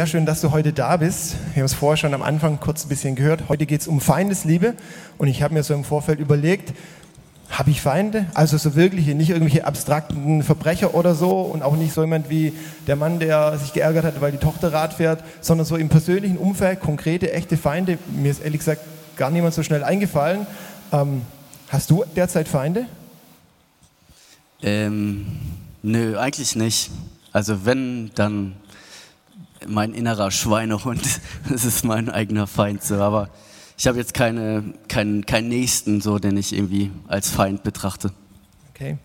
Sehr schön, dass du heute da bist. Wir haben es vorher schon am Anfang kurz ein bisschen gehört. Heute geht es um Feindesliebe und ich habe mir so im Vorfeld überlegt, habe ich Feinde? Also so wirkliche, nicht irgendwelche abstrakten Verbrecher oder so und auch nicht so jemand wie der Mann, der sich geärgert hat, weil die Tochter Rad fährt, sondern so im persönlichen Umfeld konkrete, echte Feinde. Mir ist ehrlich gesagt gar niemand so schnell eingefallen. Ähm, hast du derzeit Feinde? Ähm, nö, eigentlich nicht. Also wenn, dann mein innerer Schweinehund. Das ist mein eigener Feind so. Aber ich habe jetzt keine, keinen, keinen Nächsten, so, den ich irgendwie als Feind betrachte. Okay.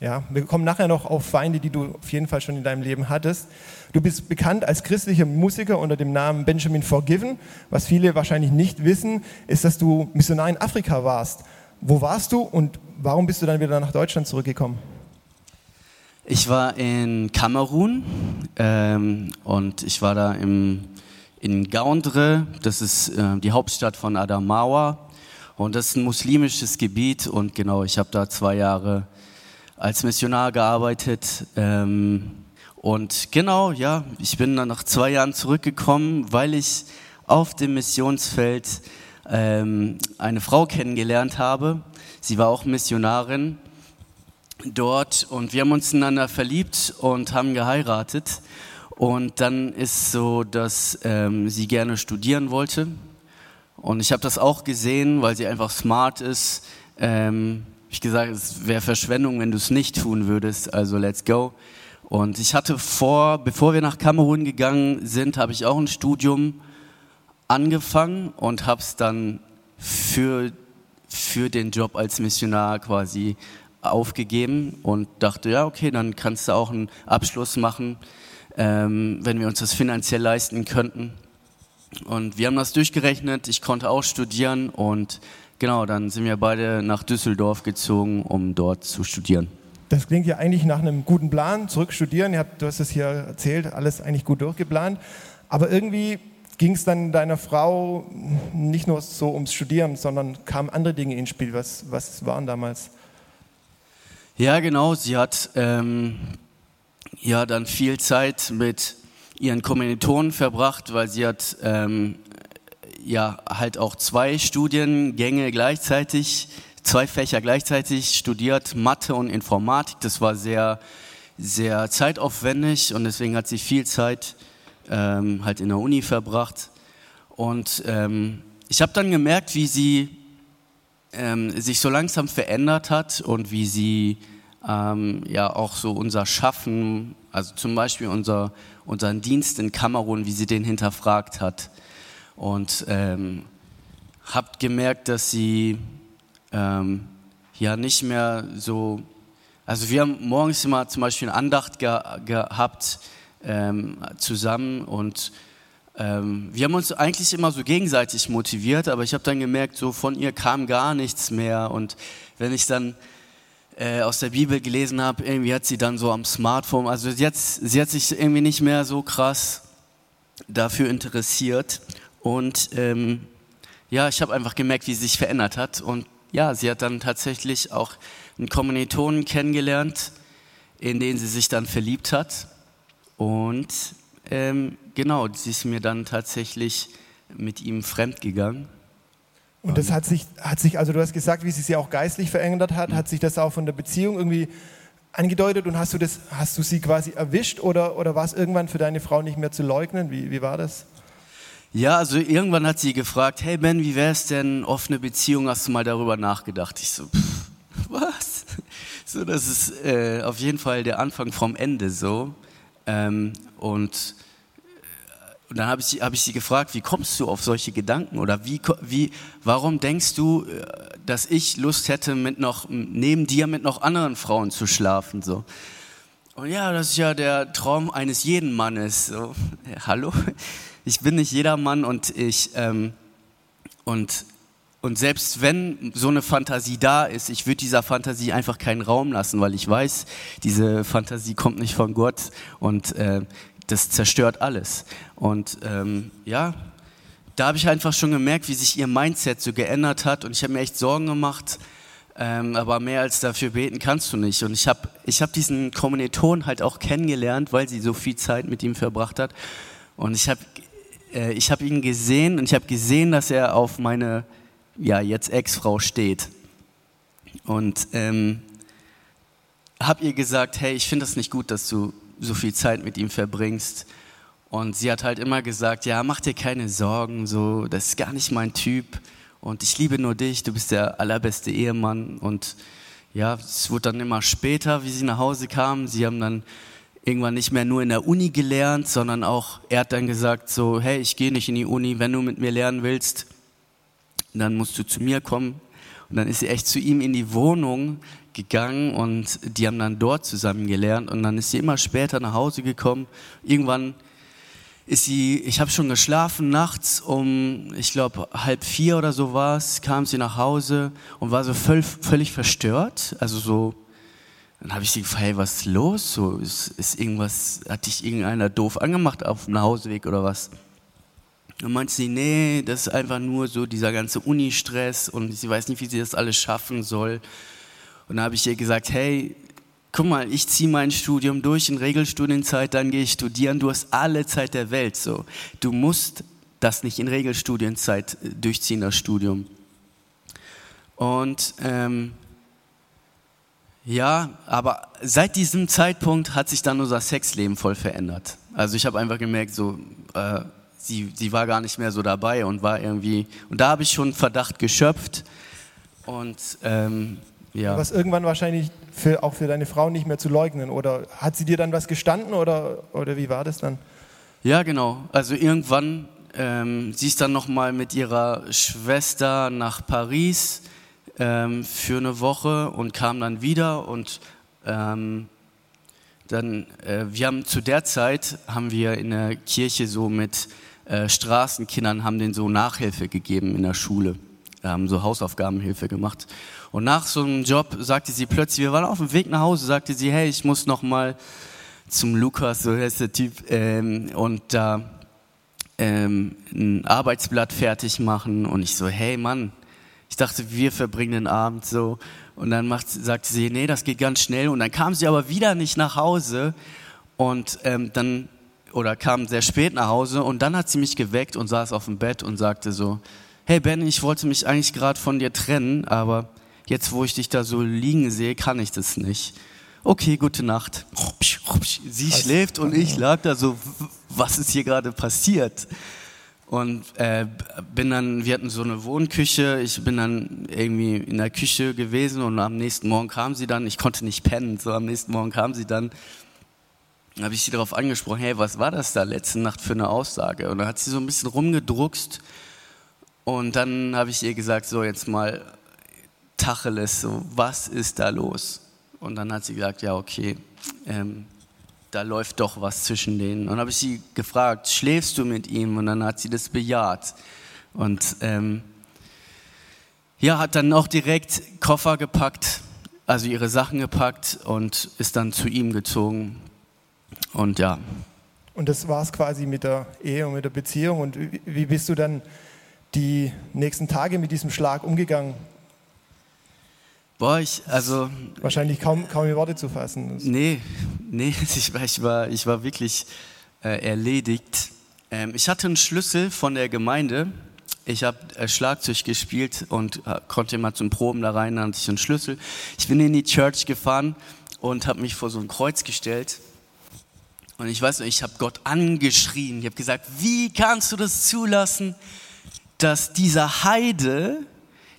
Ja, wir kommen nachher noch auf Feinde, die du auf jeden Fall schon in deinem Leben hattest. Du bist bekannt als christlicher Musiker unter dem Namen Benjamin Forgiven. Was viele wahrscheinlich nicht wissen, ist, dass du Missionar in Afrika warst. Wo warst du und warum bist du dann wieder nach Deutschland zurückgekommen? Ich war in Kamerun ähm, und ich war da im, in Gaundre, das ist äh, die Hauptstadt von Adamawa. Und das ist ein muslimisches Gebiet. Und genau, ich habe da zwei Jahre als Missionar gearbeitet. Ähm, und genau, ja, ich bin dann nach zwei Jahren zurückgekommen, weil ich auf dem Missionsfeld ähm, eine Frau kennengelernt habe. Sie war auch Missionarin dort und wir haben uns ineinander verliebt und haben geheiratet. Und dann ist so, dass ähm, sie gerne studieren wollte. Und ich habe das auch gesehen, weil sie einfach smart ist. Ähm, ich gesagt, es wäre Verschwendung, wenn du es nicht tun würdest. Also let's go. Und ich hatte vor, bevor wir nach Kamerun gegangen sind, habe ich auch ein Studium angefangen und habe es dann für, für den Job als Missionar quasi aufgegeben und dachte, ja, okay, dann kannst du auch einen Abschluss machen, ähm, wenn wir uns das finanziell leisten könnten. Und wir haben das durchgerechnet, ich konnte auch studieren und genau, dann sind wir beide nach Düsseldorf gezogen, um dort zu studieren. Das klingt ja eigentlich nach einem guten Plan, zurück studieren. du hast es hier erzählt, alles eigentlich gut durchgeplant. Aber irgendwie ging es dann deiner Frau nicht nur so ums Studieren, sondern kamen andere Dinge ins Spiel. Was, was waren damals? Ja, genau. Sie hat ähm, ja dann viel Zeit mit ihren Kommilitonen verbracht, weil sie hat ähm, ja halt auch zwei Studiengänge gleichzeitig, zwei Fächer gleichzeitig studiert, Mathe und Informatik. Das war sehr sehr zeitaufwendig und deswegen hat sie viel Zeit ähm, halt in der Uni verbracht. Und ähm, ich habe dann gemerkt, wie sie ähm, sich so langsam verändert hat und wie sie ähm, ja auch so unser Schaffen, also zum Beispiel unser, unseren Dienst in Kamerun, wie sie den hinterfragt hat. Und ähm, habt gemerkt, dass sie ähm, ja nicht mehr so, also wir haben morgens immer zum Beispiel eine Andacht ge gehabt ähm, zusammen und ähm, wir haben uns eigentlich immer so gegenseitig motiviert, aber ich habe dann gemerkt, so von ihr kam gar nichts mehr. Und wenn ich dann äh, aus der Bibel gelesen habe, irgendwie hat sie dann so am Smartphone, also jetzt, sie hat sich irgendwie nicht mehr so krass dafür interessiert. Und ähm, ja, ich habe einfach gemerkt, wie sie sich verändert hat. Und ja, sie hat dann tatsächlich auch einen Kommilitonen kennengelernt, in den sie sich dann verliebt hat. Und ähm, genau, sie ist mir dann tatsächlich mit ihm fremdgegangen. Und das hat sich, hat sich, also du hast gesagt, wie sie sich auch geistlich verändert hat, hat sich das auch von der Beziehung irgendwie angedeutet und hast du, das, hast du sie quasi erwischt oder, oder war es irgendwann für deine Frau nicht mehr zu leugnen? Wie, wie war das? Ja, also irgendwann hat sie gefragt, hey Ben, wie wäre es denn, offene Beziehung, hast du mal darüber nachgedacht? Ich so, pff, was? So, das ist äh, auf jeden Fall der Anfang vom Ende so. Ähm, und, und dann habe ich, hab ich sie gefragt, wie kommst du auf solche Gedanken? Oder wie, wie, warum denkst du, äh, dass ich Lust hätte, mit noch, neben dir mit noch anderen Frauen zu schlafen? So. Und ja, das ist ja der Traum eines jeden Mannes. So, hallo? Ich bin nicht jeder Mann und ich, ähm, und, und selbst wenn so eine Fantasie da ist, ich würde dieser Fantasie einfach keinen Raum lassen, weil ich weiß, diese Fantasie kommt nicht von Gott und äh, das zerstört alles. Und ähm, ja, da habe ich einfach schon gemerkt, wie sich ihr Mindset so geändert hat und ich habe mir echt Sorgen gemacht, ähm, aber mehr als dafür beten kannst du nicht. Und ich habe ich hab diesen Kommilitonen halt auch kennengelernt, weil sie so viel Zeit mit ihm verbracht hat. Und ich habe äh, hab ihn gesehen und ich habe gesehen, dass er auf meine, ja, jetzt Ex-Frau steht. Und ähm, habe ihr gesagt, hey, ich finde das nicht gut, dass du so viel Zeit mit ihm verbringst. Und sie hat halt immer gesagt, ja, mach dir keine Sorgen, so, das ist gar nicht mein Typ. Und ich liebe nur dich, du bist der allerbeste Ehemann. Und ja, es wurde dann immer später, wie sie nach Hause kamen. Sie haben dann irgendwann nicht mehr nur in der Uni gelernt, sondern auch, er hat dann gesagt so, hey, ich gehe nicht in die Uni, wenn du mit mir lernen willst, dann musst du zu mir kommen. Und dann ist sie echt zu ihm in die Wohnung gegangen und die haben dann dort zusammen gelernt und dann ist sie immer später nach Hause gekommen. Irgendwann ist sie, ich habe schon geschlafen nachts um, ich glaube halb vier oder so war es, kam sie nach Hause und war so völlig, völlig verstört. Also so, dann habe ich sie gefragt, hey, was ist los? So, ist, ist irgendwas, hat dich irgendeiner doof angemacht auf dem Hausweg oder was? Und meinte sie, nee, das ist einfach nur so dieser ganze Uni-Stress und sie weiß nicht, wie sie das alles schaffen soll. Und da habe ich ihr gesagt, hey, guck mal, ich ziehe mein Studium durch in Regelstudienzeit, dann gehe ich studieren, du hast alle Zeit der Welt. So, du musst das nicht in Regelstudienzeit äh, durchziehen, das Studium. Und ähm, ja, aber seit diesem Zeitpunkt hat sich dann unser Sexleben voll verändert. Also ich habe einfach gemerkt, so äh, sie, sie war gar nicht mehr so dabei und war irgendwie und da habe ich schon Verdacht geschöpft und ähm, ja. Was irgendwann wahrscheinlich für, auch für deine Frau nicht mehr zu leugnen. Oder hat sie dir dann was gestanden oder, oder wie war das dann? Ja, genau. Also irgendwann, ähm, sie ist dann nochmal mit ihrer Schwester nach Paris ähm, für eine Woche und kam dann wieder und ähm, dann, äh, wir haben zu der Zeit, haben wir in der Kirche so mit äh, Straßenkindern, haben denen so Nachhilfe gegeben in der Schule, haben so Hausaufgabenhilfe gemacht. Und nach so einem Job sagte sie plötzlich, wir waren auf dem Weg nach Hause, sagte sie, hey, ich muss noch mal zum Lukas, so heißt der Typ, ähm, und da ähm, ein Arbeitsblatt fertig machen. Und ich so, hey Mann, ich dachte, wir verbringen den Abend so. Und dann macht, sagte sie, nee, das geht ganz schnell. Und dann kam sie aber wieder nicht nach Hause und ähm, dann oder kam sehr spät nach Hause und dann hat sie mich geweckt und saß auf dem Bett und sagte so, hey Ben, ich wollte mich eigentlich gerade von dir trennen, aber jetzt wo ich dich da so liegen sehe, kann ich das nicht. Okay, gute Nacht. Sie schläft und ich lag da so, was ist hier gerade passiert? Und äh, bin dann, wir hatten so eine Wohnküche, ich bin dann irgendwie in der Küche gewesen und am nächsten Morgen kam sie dann, ich konnte nicht pennen, so am nächsten Morgen kam sie dann, habe ich sie darauf angesprochen, hey, was war das da letzte Nacht für eine Aussage? Und dann hat sie so ein bisschen rumgedruckst und dann habe ich ihr gesagt, so jetzt mal Tacheles, so, was ist da los? Und dann hat sie gesagt, ja, okay, ähm, da läuft doch was zwischen denen. Und dann habe ich sie gefragt, schläfst du mit ihm? Und dann hat sie das bejaht. Und ähm, ja, hat dann auch direkt Koffer gepackt, also ihre Sachen gepackt und ist dann zu ihm gezogen. Und ja. Und das war es quasi mit der Ehe und mit der Beziehung. Und wie bist du dann die nächsten Tage mit diesem Schlag umgegangen? Boah, ich, also. Wahrscheinlich kaum, kaum in Worte zu fassen. Nee, nee, ich war, ich war, ich war wirklich äh, erledigt. Ähm, ich hatte einen Schlüssel von der Gemeinde. Ich habe äh, Schlagzeug gespielt und äh, konnte immer zum Proben da rein, dann hatte ich einen Schlüssel. Ich bin in die Church gefahren und habe mich vor so ein Kreuz gestellt. Und ich weiß noch, ich habe Gott angeschrien. Ich habe gesagt, wie kannst du das zulassen, dass dieser Heide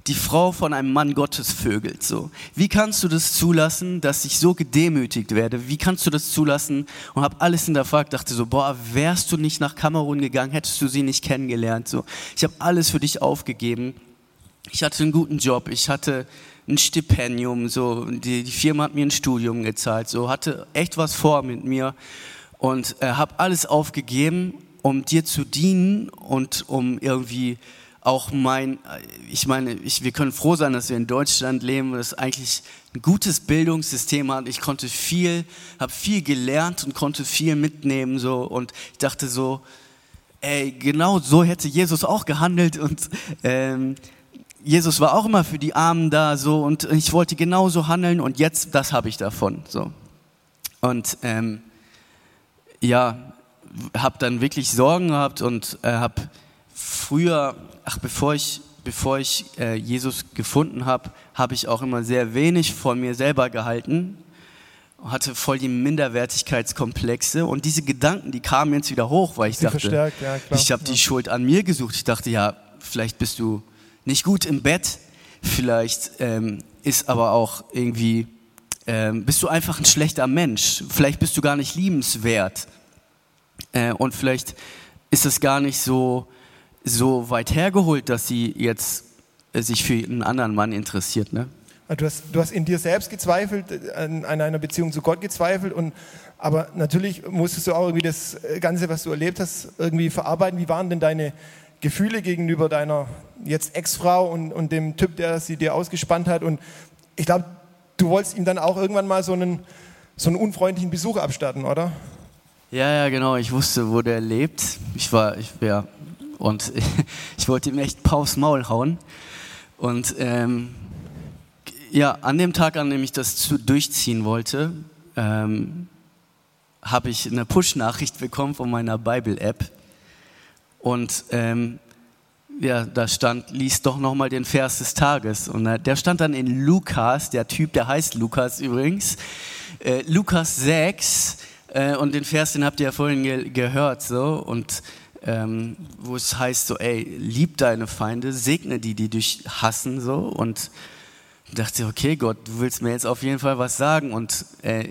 die Frau von einem Mann Gottes vögelt. So, wie kannst du das zulassen, dass ich so gedemütigt werde? Wie kannst du das zulassen? Und habe alles hinterfragt. Dachte so, boah, wärst du nicht nach Kamerun gegangen, hättest du sie nicht kennengelernt. So, ich habe alles für dich aufgegeben. Ich hatte einen guten Job. Ich hatte ein Stipendium, so die, die Firma hat mir ein Studium gezahlt, so hatte echt was vor mit mir und äh, habe alles aufgegeben, um dir zu dienen und um irgendwie auch mein, ich meine, ich, wir können froh sein, dass wir in Deutschland leben, das eigentlich ein gutes Bildungssystem hat. Ich konnte viel, habe viel gelernt und konnte viel mitnehmen so. Und ich dachte so, ey, genau so hätte Jesus auch gehandelt. Und ähm, Jesus war auch immer für die Armen da so. Und ich wollte genauso handeln und jetzt das habe ich davon so. Und ähm, ja, habe dann wirklich Sorgen gehabt und äh, habe früher ach, bevor ich, bevor ich äh, Jesus gefunden habe, habe ich auch immer sehr wenig von mir selber gehalten, hatte voll die Minderwertigkeitskomplexe und diese Gedanken, die kamen jetzt wieder hoch, weil ich Sie dachte, ja, ich habe ja. die Schuld an mir gesucht. Ich dachte, ja, vielleicht bist du nicht gut im Bett, vielleicht ähm, ist aber auch irgendwie, ähm, bist du einfach ein schlechter Mensch, vielleicht bist du gar nicht liebenswert äh, und vielleicht ist es gar nicht so so weit hergeholt, dass sie jetzt äh, sich für einen anderen Mann interessiert. Ne? Du hast, du hast in dir selbst gezweifelt, an, an einer Beziehung zu Gott gezweifelt, und, aber natürlich musstest du auch irgendwie das Ganze, was du erlebt hast, irgendwie verarbeiten. Wie waren denn deine Gefühle gegenüber deiner jetzt Ex-Frau und, und dem Typ, der sie dir ausgespannt hat? Und ich glaube, du wolltest ihm dann auch irgendwann mal so einen, so einen unfreundlichen Besuch abstatten, oder? Ja, ja, genau. Ich wusste, wo der lebt. Ich war, ich, ja, und ich wollte ihm echt Paus Maul hauen. Und ähm, ja, an dem Tag, an dem ich das zu, durchziehen wollte, ähm, habe ich eine Push-Nachricht bekommen von meiner Bible-App. Und ähm, ja, da stand, lies doch nochmal den Vers des Tages. Und äh, der stand dann in Lukas, der Typ, der heißt Lukas übrigens, äh, Lukas 6. Äh, und den Vers, den habt ihr ja vorhin ge gehört. So. Und ähm, wo es heißt so, ey, lieb deine Feinde, segne die, die dich hassen, so. Und dachte, okay, Gott, du willst mir jetzt auf jeden Fall was sagen. Und äh,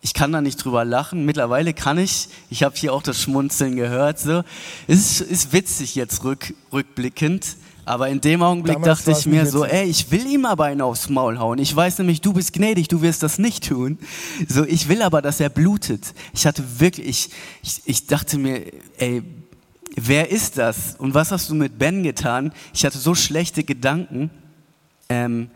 ich kann da nicht drüber lachen. Mittlerweile kann ich. Ich habe hier auch das Schmunzeln gehört. So, es ist, ist witzig jetzt rück, rückblickend. Aber in dem Augenblick Damals dachte ich mir so, ey, ich will ihm aber einen aufs Maul hauen. Ich weiß nämlich, du bist gnädig, du wirst das nicht tun. So, ich will aber, dass er blutet. Ich hatte wirklich, ich, ich, ich dachte mir, ey, wer ist das? Und was hast du mit Ben getan? Ich hatte so schlechte Gedanken. Ähm,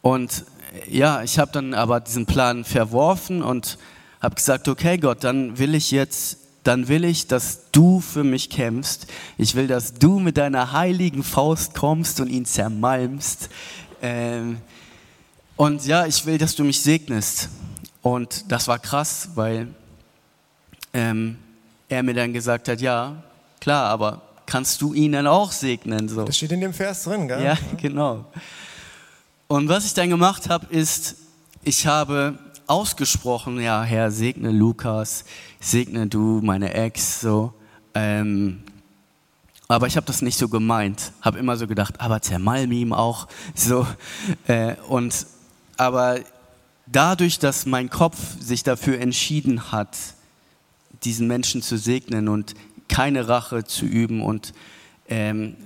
und ja, ich habe dann aber diesen Plan verworfen und habe gesagt, okay Gott, dann will ich jetzt, dann will ich, dass du für mich kämpfst. Ich will, dass du mit deiner heiligen Faust kommst und ihn zermalmst. Ähm, und ja, ich will, dass du mich segnest. Und das war krass, weil ähm, er mir dann gesagt hat, ja, klar, aber kannst du ihn dann auch segnen? So. Das steht in dem Vers drin, gell? Ja, genau. Und was ich dann gemacht habe, ist, ich habe ausgesprochen, ja, Herr, segne Lukas, segne du meine Ex, so. Ähm, aber ich habe das nicht so gemeint, habe immer so gedacht, aber zermalm ihm auch, so. Äh, und aber dadurch, dass mein Kopf sich dafür entschieden hat, diesen Menschen zu segnen und keine Rache zu üben und ähm,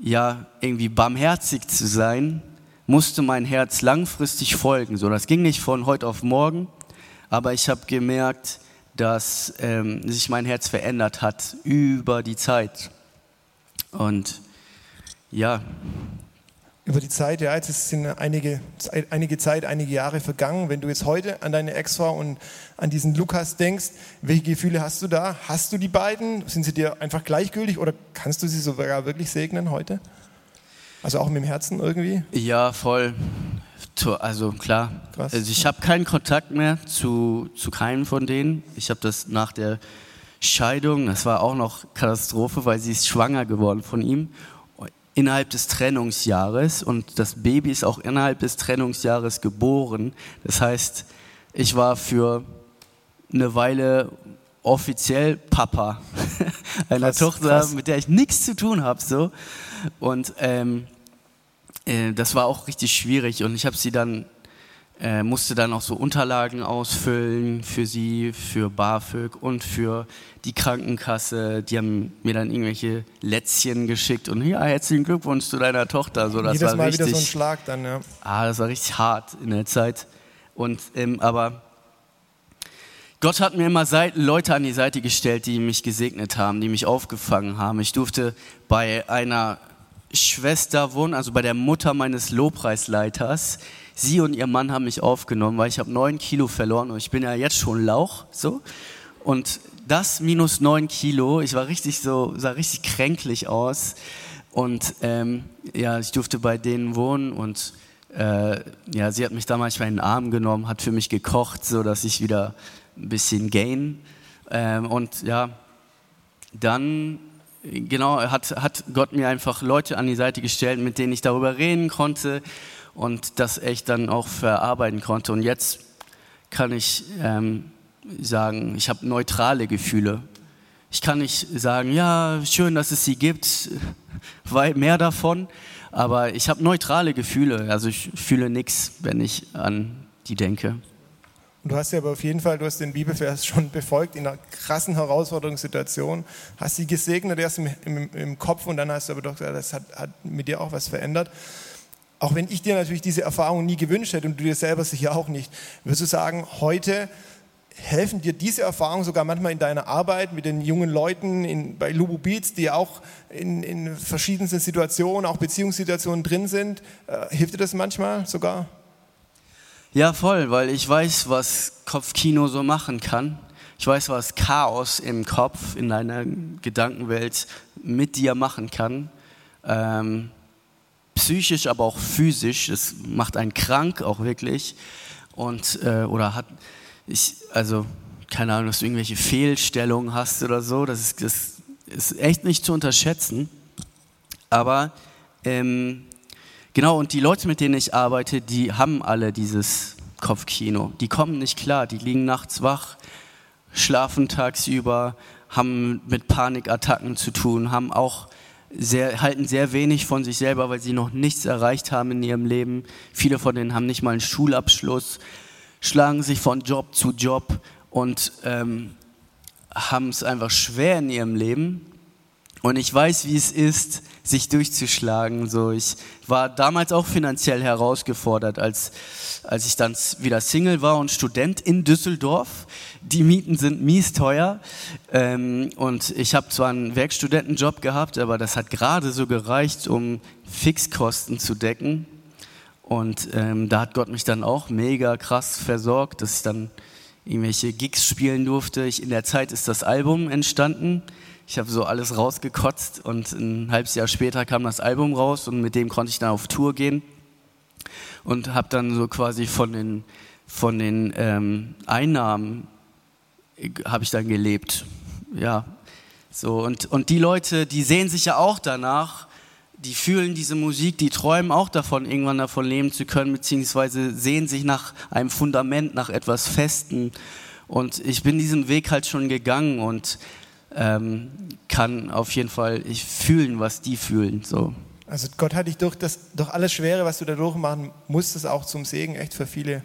ja irgendwie barmherzig zu sein, musste mein Herz langfristig folgen. So, das ging nicht von heute auf morgen, aber ich habe gemerkt, dass ähm, sich mein Herz verändert hat über die Zeit. Und ja, Über die Zeit, ja, jetzt sind einige, einige Zeit, einige Jahre vergangen. Wenn du jetzt heute an deine Ex-Frau und an diesen Lukas denkst, welche Gefühle hast du da? Hast du die beiden? Sind sie dir einfach gleichgültig oder kannst du sie sogar wirklich segnen heute? Also auch mit dem Herzen irgendwie? Ja, voll. Also klar. Krass. Also ich habe keinen Kontakt mehr zu, zu keinem von denen. Ich habe das nach der Scheidung, das war auch noch Katastrophe, weil sie ist schwanger geworden von ihm innerhalb des Trennungsjahres und das Baby ist auch innerhalb des Trennungsjahres geboren. Das heißt, ich war für eine Weile offiziell Papa einer Krass, Tochter, krass. mit der ich nichts zu tun habe. So. Und ähm, äh, das war auch richtig schwierig und ich habe sie dann äh, musste dann auch so Unterlagen ausfüllen für sie, für BAföG und für die Krankenkasse. Die haben mir dann irgendwelche Lätzchen geschickt und ja, herzlichen Glückwunsch zu deiner Tochter. So, das Jedes war Mal richtig, wieder so ein Schlag dann, ja. Ah, das war richtig hart in der Zeit. Und ähm, aber Gott hat mir immer Leute an die Seite gestellt, die mich gesegnet haben, die mich aufgefangen haben. Ich durfte bei einer Schwester wohnen, also bei der Mutter meines Lobpreisleiters. Sie und ihr Mann haben mich aufgenommen, weil ich habe neun Kilo verloren und ich bin ja jetzt schon Lauch, so. Und das minus neun Kilo, ich war richtig so, sah richtig kränklich aus. Und ähm, ja, ich durfte bei denen wohnen und äh, ja, sie hat mich damals bei den Arm genommen, hat für mich gekocht, so dass ich wieder ein bisschen gain. Ähm, und ja, dann genau hat, hat Gott mir einfach Leute an die Seite gestellt, mit denen ich darüber reden konnte und das echt dann auch verarbeiten konnte. Und jetzt kann ich ähm, sagen, ich habe neutrale Gefühle. Ich kann nicht sagen, ja, schön, dass es sie gibt, weil mehr davon, aber ich habe neutrale Gefühle. Also ich fühle nichts, wenn ich an die denke. Und du hast ja aber auf jeden Fall, du hast den Bibelvers schon befolgt in einer krassen Herausforderungssituation, hast sie gesegnet erst im, im, im Kopf und dann hast du aber doch gesagt, das hat, hat mit dir auch was verändert. Auch wenn ich dir natürlich diese Erfahrung nie gewünscht hätte und du dir selber sicher auch nicht, würdest du sagen, heute helfen dir diese Erfahrungen sogar manchmal in deiner Arbeit mit den jungen Leuten in, bei Lubu Beats, die auch in, in verschiedensten Situationen, auch Beziehungssituationen drin sind. Äh, hilft dir das manchmal sogar? Ja, voll, weil ich weiß, was Kopfkino so machen kann. Ich weiß, was Chaos im Kopf, in deiner Gedankenwelt mit dir machen kann. Ähm, psychisch, aber auch physisch. Es macht einen krank, auch wirklich. Und, äh, oder hat, ich, also, keine Ahnung, dass du irgendwelche Fehlstellungen hast oder so. Das ist, das ist echt nicht zu unterschätzen. Aber ähm, Genau, und die Leute, mit denen ich arbeite, die haben alle dieses Kopfkino. Die kommen nicht klar, die liegen nachts wach, schlafen tagsüber, haben mit Panikattacken zu tun, haben auch sehr, halten sehr wenig von sich selber, weil sie noch nichts erreicht haben in ihrem Leben. Viele von denen haben nicht mal einen Schulabschluss, schlagen sich von Job zu Job und ähm, haben es einfach schwer in ihrem Leben. Und ich weiß, wie es ist, sich durchzuschlagen. So, ich war damals auch finanziell herausgefordert, als, als ich dann wieder Single war und Student in Düsseldorf. Die Mieten sind mies teuer. Ähm, und ich habe zwar einen Werkstudentenjob gehabt, aber das hat gerade so gereicht, um Fixkosten zu decken. Und ähm, da hat Gott mich dann auch mega krass versorgt, dass ich dann irgendwelche Gigs spielen durfte. Ich, in der Zeit ist das Album entstanden ich habe so alles rausgekotzt und ein halbes Jahr später kam das Album raus und mit dem konnte ich dann auf Tour gehen und habe dann so quasi von den, von den ähm, Einnahmen habe ich dann gelebt. Ja, so und, und die Leute, die sehen sich ja auch danach, die fühlen diese Musik, die träumen auch davon, irgendwann davon leben zu können, beziehungsweise sehen sich nach einem Fundament, nach etwas Festen. Und ich bin diesen Weg halt schon gegangen und ähm, kann auf jeden Fall ich fühlen, was die fühlen. So. Also Gott hat dich durch, das, durch alles Schwere, was du da durchmachen musstest, auch zum Segen echt für viele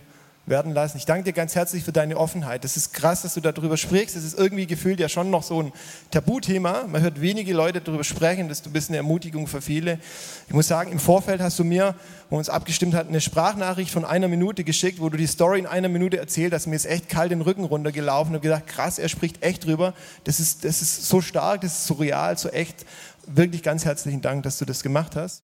werden lassen. Ich danke dir ganz herzlich für deine Offenheit. Das ist krass, dass du darüber sprichst. Das ist irgendwie gefühlt ja schon noch so ein Tabuthema. Man hört wenige Leute darüber sprechen. Das, du bist eine Ermutigung für viele. Ich muss sagen, im Vorfeld hast du mir, wo uns abgestimmt hatten, eine Sprachnachricht von einer Minute geschickt, wo du die Story in einer Minute erzählt hast. Mir ist echt kalt den Rücken runtergelaufen und gedacht, krass, er spricht echt drüber. Das ist, das ist so stark, das ist so real, so echt. Wirklich ganz herzlichen Dank, dass du das gemacht hast.